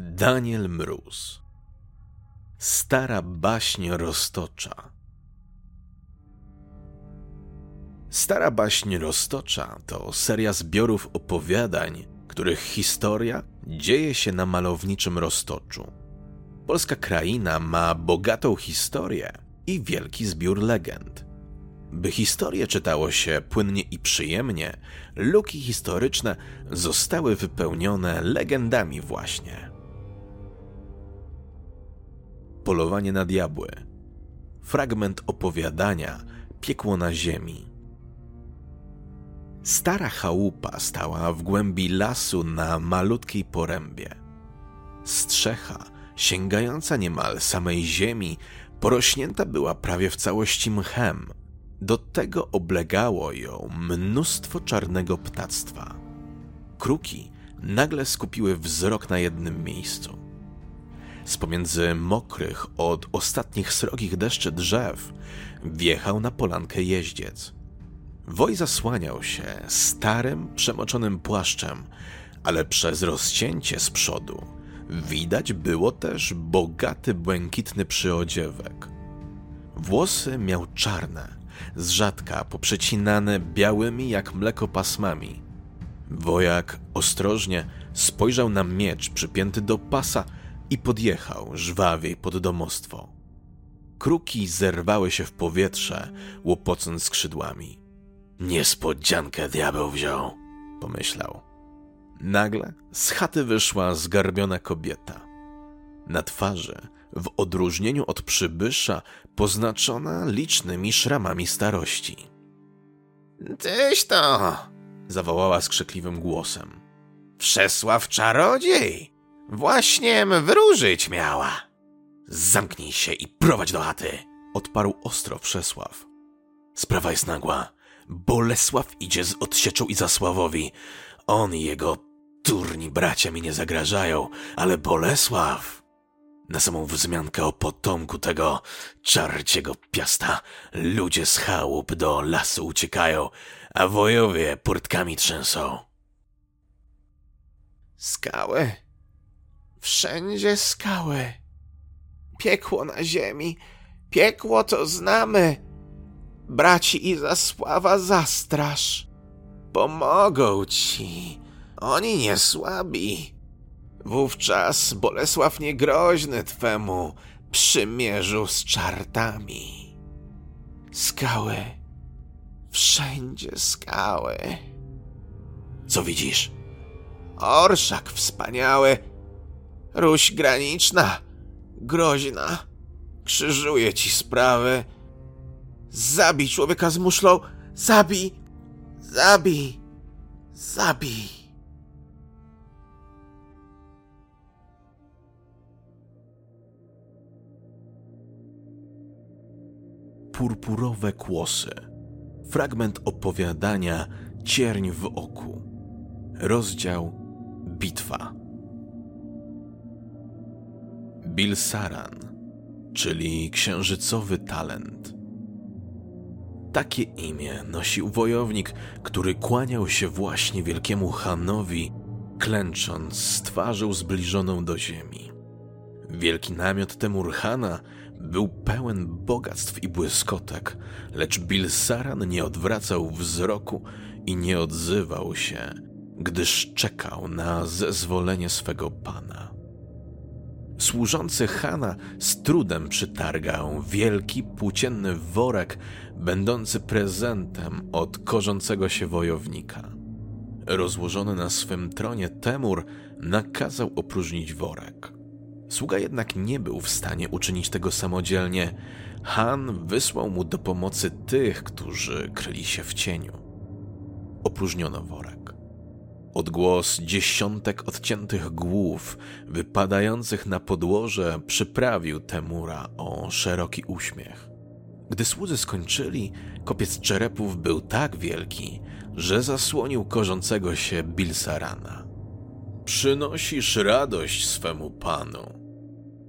Daniel Mróz Stara baśń roztocza Stara baśń roztocza to seria zbiorów opowiadań, których historia dzieje się na malowniczym roztoczu. Polska kraina ma bogatą historię i wielki zbiór legend. By historię czytało się płynnie i przyjemnie, luki historyczne zostały wypełnione legendami właśnie. Polowanie na diabły. Fragment opowiadania Piekło na ziemi. Stara chałupa stała w głębi lasu na malutkiej porębie. Strzecha, sięgająca niemal samej ziemi, porośnięta była prawie w całości mchem. Do tego oblegało ją mnóstwo czarnego ptactwa. Kruki nagle skupiły wzrok na jednym miejscu. Z pomiędzy mokrych od ostatnich srogich deszczy drzew wjechał na polankę jeździec. Woj zasłaniał się starym, przemoczonym płaszczem, ale przez rozcięcie z przodu widać było też bogaty, błękitny przyodziewek. Włosy miał czarne, z rzadka poprzecinane białymi jak mleko pasmami. Wojak ostrożnie spojrzał na miecz przypięty do pasa i podjechał żwawiej pod domostwo. Kruki zerwały się w powietrze, łopocąc skrzydłami. Niespodziankę diabeł wziął, pomyślał. Nagle z chaty wyszła zgarbiona kobieta. Na twarzy, w odróżnieniu od przybysza, poznaczona licznymi szramami starości. Tyś to! zawołała skrzykliwym głosem. Przesław czarodziej! Właśniem wróżyć miała! Zamknij się i prowadź do chaty! odparł ostro Przesław. Sprawa jest nagła. Bolesław idzie z odsieczą i Zasławowi. On i jego turni bracia mi nie zagrażają, ale Bolesław... Na samą wzmiankę o potomku tego czarciego piasta ludzie z chałup do lasu uciekają, a wojowie portkami trzęsą. Skały. Wszędzie skały. Piekło na ziemi. Piekło to znamy braci i Zasława zastraż. Pomogą ci. Oni nie słabi. Wówczas Bolesław niegroźny twemu przymierzu z czartami. Skały. Wszędzie skały. Co widzisz? Orszak wspaniały. Ruś graniczna. Groźna. Krzyżuje ci sprawy Zabij człowieka z muszlą! Zabij! Zabij! Zabij! Purpurowe kłosy. Fragment opowiadania Cierń w oku. Rozdział Bitwa. Bilsaran, czyli księżycowy talent takie imię nosił wojownik, który kłaniał się właśnie wielkiemu Hanowi, klęcząc z twarzą zbliżoną do ziemi. Wielki namiot Temurhana był pełen bogactw i błyskotek, lecz Bilsaran nie odwracał wzroku i nie odzywał się, gdyż czekał na zezwolenie swego pana. Służący Hana z trudem przytargał wielki płócienny worek, będący prezentem od korzącego się wojownika. Rozłożony na swym tronie Temur nakazał opróżnić worek. Sługa jednak nie był w stanie uczynić tego samodzielnie. Han wysłał mu do pomocy tych, którzy kryli się w cieniu. Opróżniono worek. Odgłos dziesiątek odciętych głów wypadających na podłoże przyprawił Temura o szeroki uśmiech. Gdy słudzy skończyli, kopiec czerepów był tak wielki, że zasłonił korzącego się Bilsarana. Przynosisz radość swemu panu,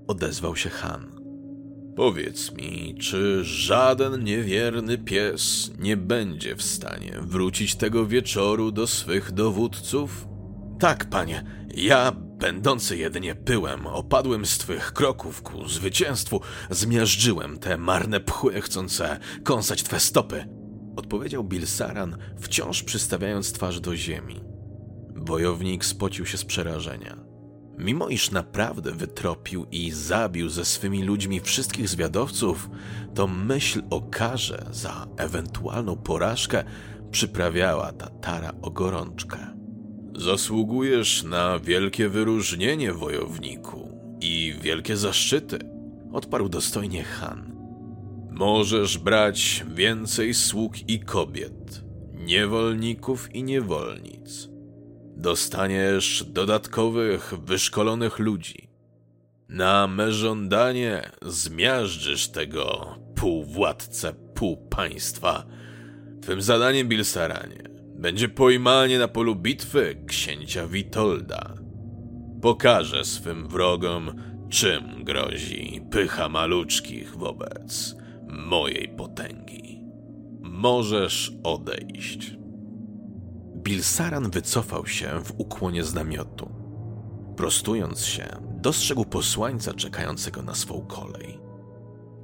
odezwał się Han. Powiedz mi, czy żaden niewierny pies nie będzie w stanie wrócić tego wieczoru do swych dowódców? Tak, panie, ja Pędący jedynie pyłem, opadłem z twych kroków ku zwycięstwu, zmiażdżyłem te marne pchły chcące kąsać twe stopy. Odpowiedział Bilsaran, wciąż przystawiając twarz do ziemi. Wojownik spocił się z przerażenia. Mimo iż naprawdę wytropił i zabił ze swymi ludźmi wszystkich zwiadowców, to myśl o karze za ewentualną porażkę przyprawiała Tatara o gorączkę. Zasługujesz na wielkie wyróżnienie, wojowniku, i wielkie zaszczyty, odparł dostojnie Han. Możesz brać więcej sług i kobiet, niewolników i niewolnic. Dostaniesz dodatkowych, wyszkolonych ludzi. Na me żądanie zmiażdżysz tego półwładcę pół państwa. Twym zadaniem, Bilsaranie, będzie pojmanie na polu bitwy księcia Witolda. Pokażę swym wrogom, czym grozi pycha maluczkich wobec mojej potęgi. Możesz odejść. Bilsaran wycofał się w ukłonie z namiotu. Prostując się, dostrzegł posłańca czekającego na swą kolej.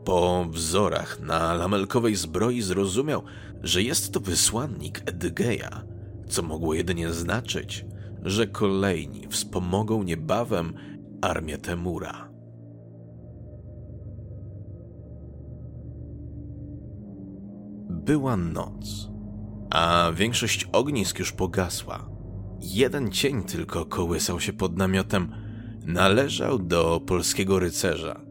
Po wzorach na lamelkowej zbroi zrozumiał, że jest to wysłannik Edgeja, co mogło jedynie znaczyć, że kolejni wspomogą niebawem armię Temura. Była noc, a większość ognisk już pogasła. Jeden cień tylko kołysał się pod namiotem. Należał do polskiego rycerza,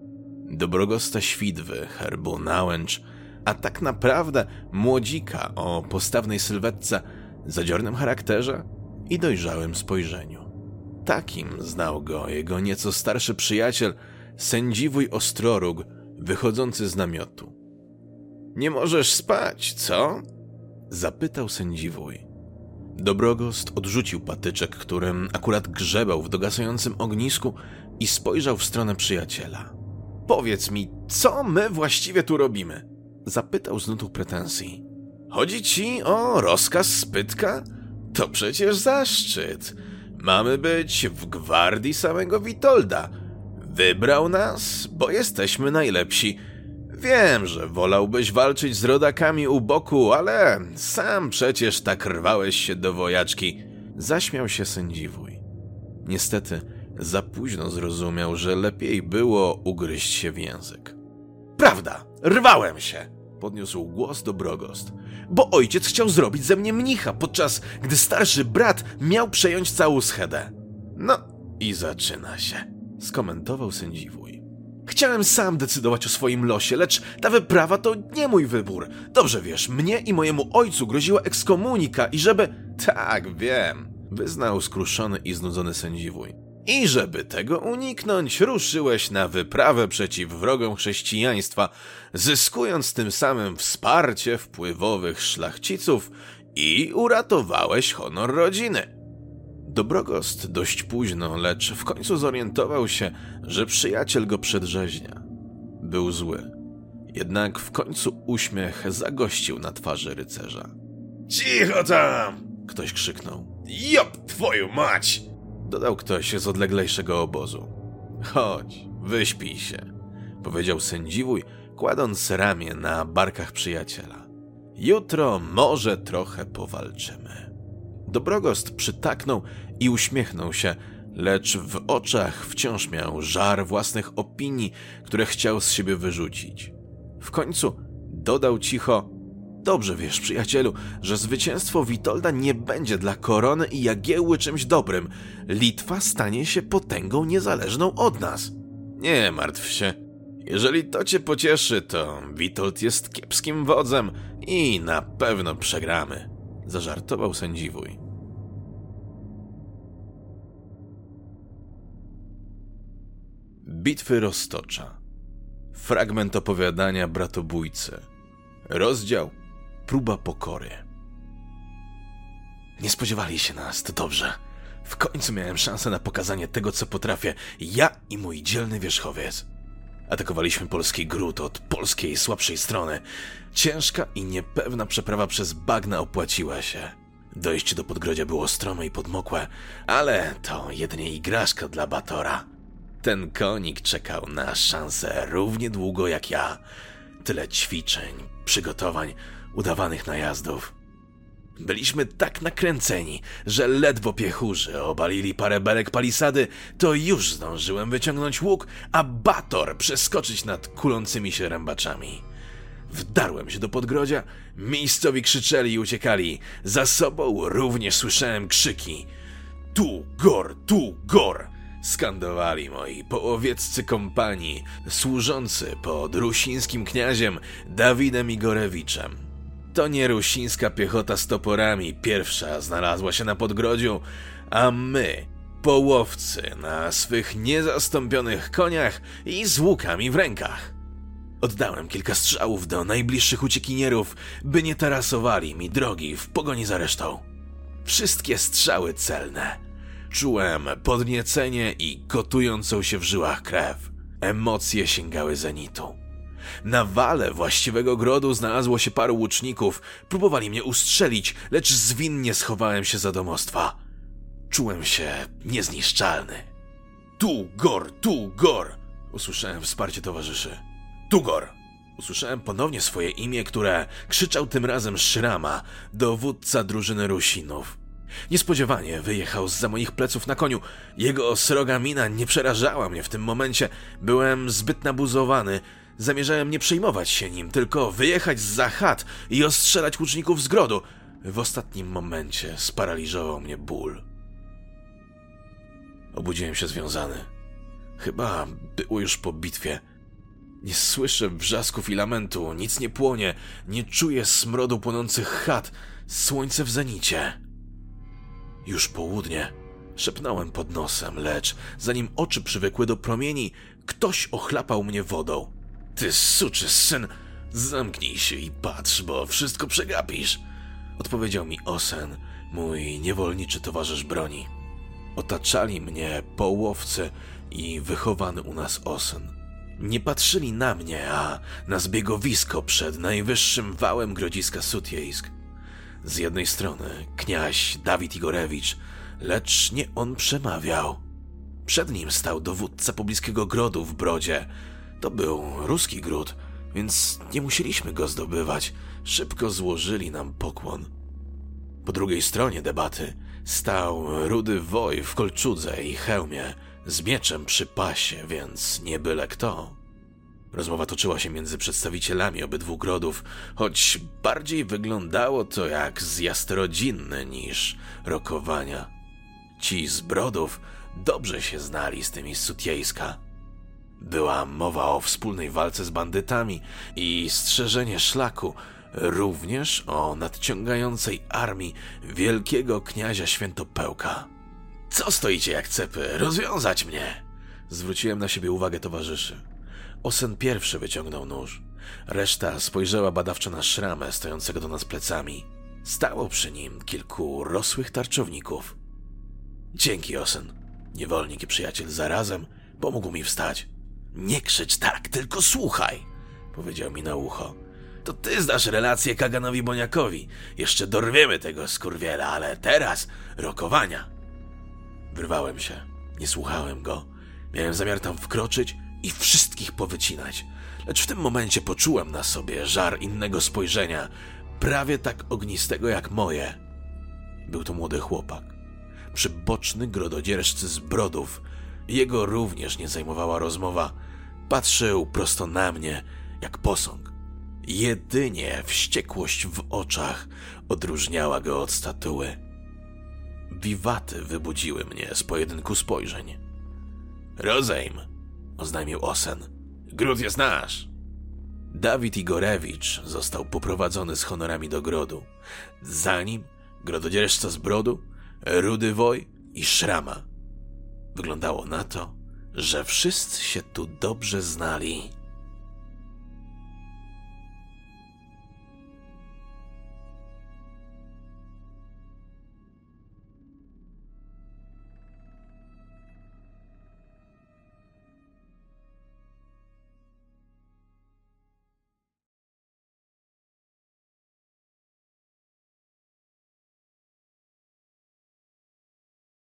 dobrogosta świdwy, herbu nałęcz, a tak naprawdę młodzika o postawnej sylwetce, zadziornym charakterze i dojrzałym spojrzeniu. Takim znał go jego nieco starszy przyjaciel, sędziwój Ostroróg, wychodzący z namiotu. Nie możesz spać, co? Zapytał sędziwój. Dobrogost odrzucił patyczek, którym akurat grzebał w dogasającym ognisku i spojrzał w stronę przyjaciela. Powiedz mi, co my właściwie tu robimy? Zapytał z nutą pretensji. Chodzi ci o rozkaz spytka? To przecież zaszczyt. Mamy być w gwardii samego Witolda. Wybrał nas, bo jesteśmy najlepsi. Wiem, że wolałbyś walczyć z rodakami u boku, ale sam przecież tak rwałeś się do wojaczki. Zaśmiał się sędziwój. Niestety, za późno zrozumiał, że lepiej było ugryźć się w język. Prawda, rwałem się, podniósł głos Dobrogost, bo ojciec chciał zrobić ze mnie mnicha, podczas gdy starszy brat miał przejąć całą schedę. No i zaczyna się, skomentował sędziwój. Chciałem sam decydować o swoim losie, lecz ta wyprawa to nie mój wybór. Dobrze wiesz, mnie i mojemu ojcu groziła ekskomunika i żeby... Tak, wiem, wyznał skruszony i znudzony sędziwój. I żeby tego uniknąć, ruszyłeś na wyprawę przeciw wrogom chrześcijaństwa, zyskując tym samym wsparcie wpływowych szlachciców i uratowałeś honor rodziny. Dobrogost dość późno, lecz w końcu zorientował się, że przyjaciel go przedrzeźnia. Był zły. Jednak w końcu uśmiech zagościł na twarzy rycerza. Cicho tam! Ktoś krzyknął. Jop, twoją mać! Dodał ktoś z odleglejszego obozu. Chodź, wyśpij się, powiedział sędziwój, kładąc ramię na barkach przyjaciela. Jutro może trochę powalczymy. Dobrogost przytaknął i uśmiechnął się, lecz w oczach wciąż miał żar własnych opinii, które chciał z siebie wyrzucić. W końcu dodał cicho: Dobrze wiesz, przyjacielu, że zwycięstwo Witolda nie będzie dla korony i Jagiełły czymś dobrym. Litwa stanie się potęgą niezależną od nas. Nie martw się. Jeżeli to cię pocieszy, to Witold jest kiepskim wodzem i na pewno przegramy. Zażartował sędziwój. Bitwy roztocza. Fragment opowiadania bratobójcy. Rozdział próba pokory. Nie spodziewali się nas, to dobrze. W końcu miałem szansę na pokazanie tego, co potrafię ja i mój dzielny wierzchowiec. Atakowaliśmy polski gród od polskiej słabszej strony. Ciężka i niepewna przeprawa przez bagna opłaciła się. Dojście do podgrodzia było strome i podmokłe, ale to jedynie igraszka dla Batora. Ten konik czekał na szansę równie długo jak ja. Tyle ćwiczeń, przygotowań, udawanych najazdów. Byliśmy tak nakręceni, że ledwo piechurzy obalili parę belek palisady, to już zdążyłem wyciągnąć łuk, a Bator przeskoczyć nad kulącymi się rębaczami. Wdarłem się do podgrodzia, miejscowi krzyczeli i uciekali. Za sobą również słyszałem krzyki. Tu gor, tu gor! Skandowali moi połowieccy kompanii, służący pod rusińskim kniaziem Dawidem Igorewiczem. To nie rusińska piechota z toporami pierwsza znalazła się na podgrodziu, a my, połowcy, na swych niezastąpionych koniach i z łukami w rękach. Oddałem kilka strzałów do najbliższych uciekinierów, by nie tarasowali mi drogi w pogoni za resztą. Wszystkie strzały celne. Czułem podniecenie i gotującą się w żyłach krew. Emocje sięgały zenitu. Na wale właściwego grodu znalazło się paru łuczników. Próbowali mnie ustrzelić, lecz zwinnie schowałem się za domostwa. Czułem się niezniszczalny. Tu, Gor, tu, Gor! Usłyszałem wsparcie towarzyszy. Tugor! Usłyszałem ponownie swoje imię, które krzyczał tym razem Szrama, dowódca drużyny Rusinów. Niespodziewanie wyjechał z za moich pleców na koniu. Jego sroga mina nie przerażała mnie w tym momencie. Byłem zbyt nabuzowany. Zamierzałem nie przejmować się nim, tylko wyjechać z chat i ostrzelać łuczników z grodu. W ostatnim momencie sparaliżował mnie ból. Obudziłem się związany. Chyba było już po bitwie. Nie słyszę wrzasków i lamentu, nic nie płonie, nie czuję smrodu płonących chat, słońce w zenicie. Już południe. Szepnąłem pod nosem, lecz zanim oczy przywykły do promieni, ktoś ochlapał mnie wodą. Ty suczy syn, zamknij się i patrz, bo wszystko przegapisz. Odpowiedział mi Osen, mój niewolniczy towarzysz broni. Otaczali mnie połowcy i wychowany u nas Osen. Nie patrzyli na mnie, a na zbiegowisko przed najwyższym wałem grodziska Sutiejsk. Z jednej strony kniaź Dawid Igorewicz, lecz nie on przemawiał. Przed nim stał dowódca pobliskiego grodu w Brodzie. To był ruski gród, więc nie musieliśmy go zdobywać. Szybko złożyli nam pokłon. Po drugiej stronie debaty stał rudy woj w kolczudze i hełmie, z mieczem przy pasie, więc nie byle kto. Rozmowa toczyła się między przedstawicielami obydwu grodów, choć bardziej wyglądało to jak zjazd rodzinny niż rokowania. Ci z brodów dobrze się znali z tymi z Sutiejska. Była mowa o wspólnej walce z bandytami i strzeżenie szlaku, również o nadciągającej armii wielkiego kniazia Świętopełka. Co stoicie jak cepy? Rozwiązać mnie! Zwróciłem na siebie uwagę towarzyszy. Osen pierwszy wyciągnął nóż. Reszta spojrzała badawczo na szramę stojącego do nas plecami. Stało przy nim kilku rosłych tarczowników. Dzięki, Osen. Niewolnik i przyjaciel zarazem pomógł mi wstać. Nie krzycz tak, tylko słuchaj, powiedział mi na ucho. To ty zdasz relację Kaganowi Boniakowi. Jeszcze dorwiemy tego skurwiela, ale teraz rokowania. Wyrwałem się. Nie słuchałem go. Miałem zamiar tam wkroczyć i wszystkich powycinać. Lecz w tym momencie poczułem na sobie żar innego spojrzenia, prawie tak ognistego jak moje. Był to młody chłopak. Przyboczny grododzierżcy z brodów. Jego również nie zajmowała rozmowa. Patrzył prosto na mnie, jak posąg. Jedynie wściekłość w oczach odróżniała go od statuły. Wiwaty wybudziły mnie z pojedynku spojrzeń. Rozejm, oznajmił Osen. Gród jest nasz. Dawid Igorewicz został poprowadzony z honorami do grodu. Za nim grododzierżca z brodu, Rudy Woj i Szrama. Wyglądało na to, że wszyscy się tu dobrze znali.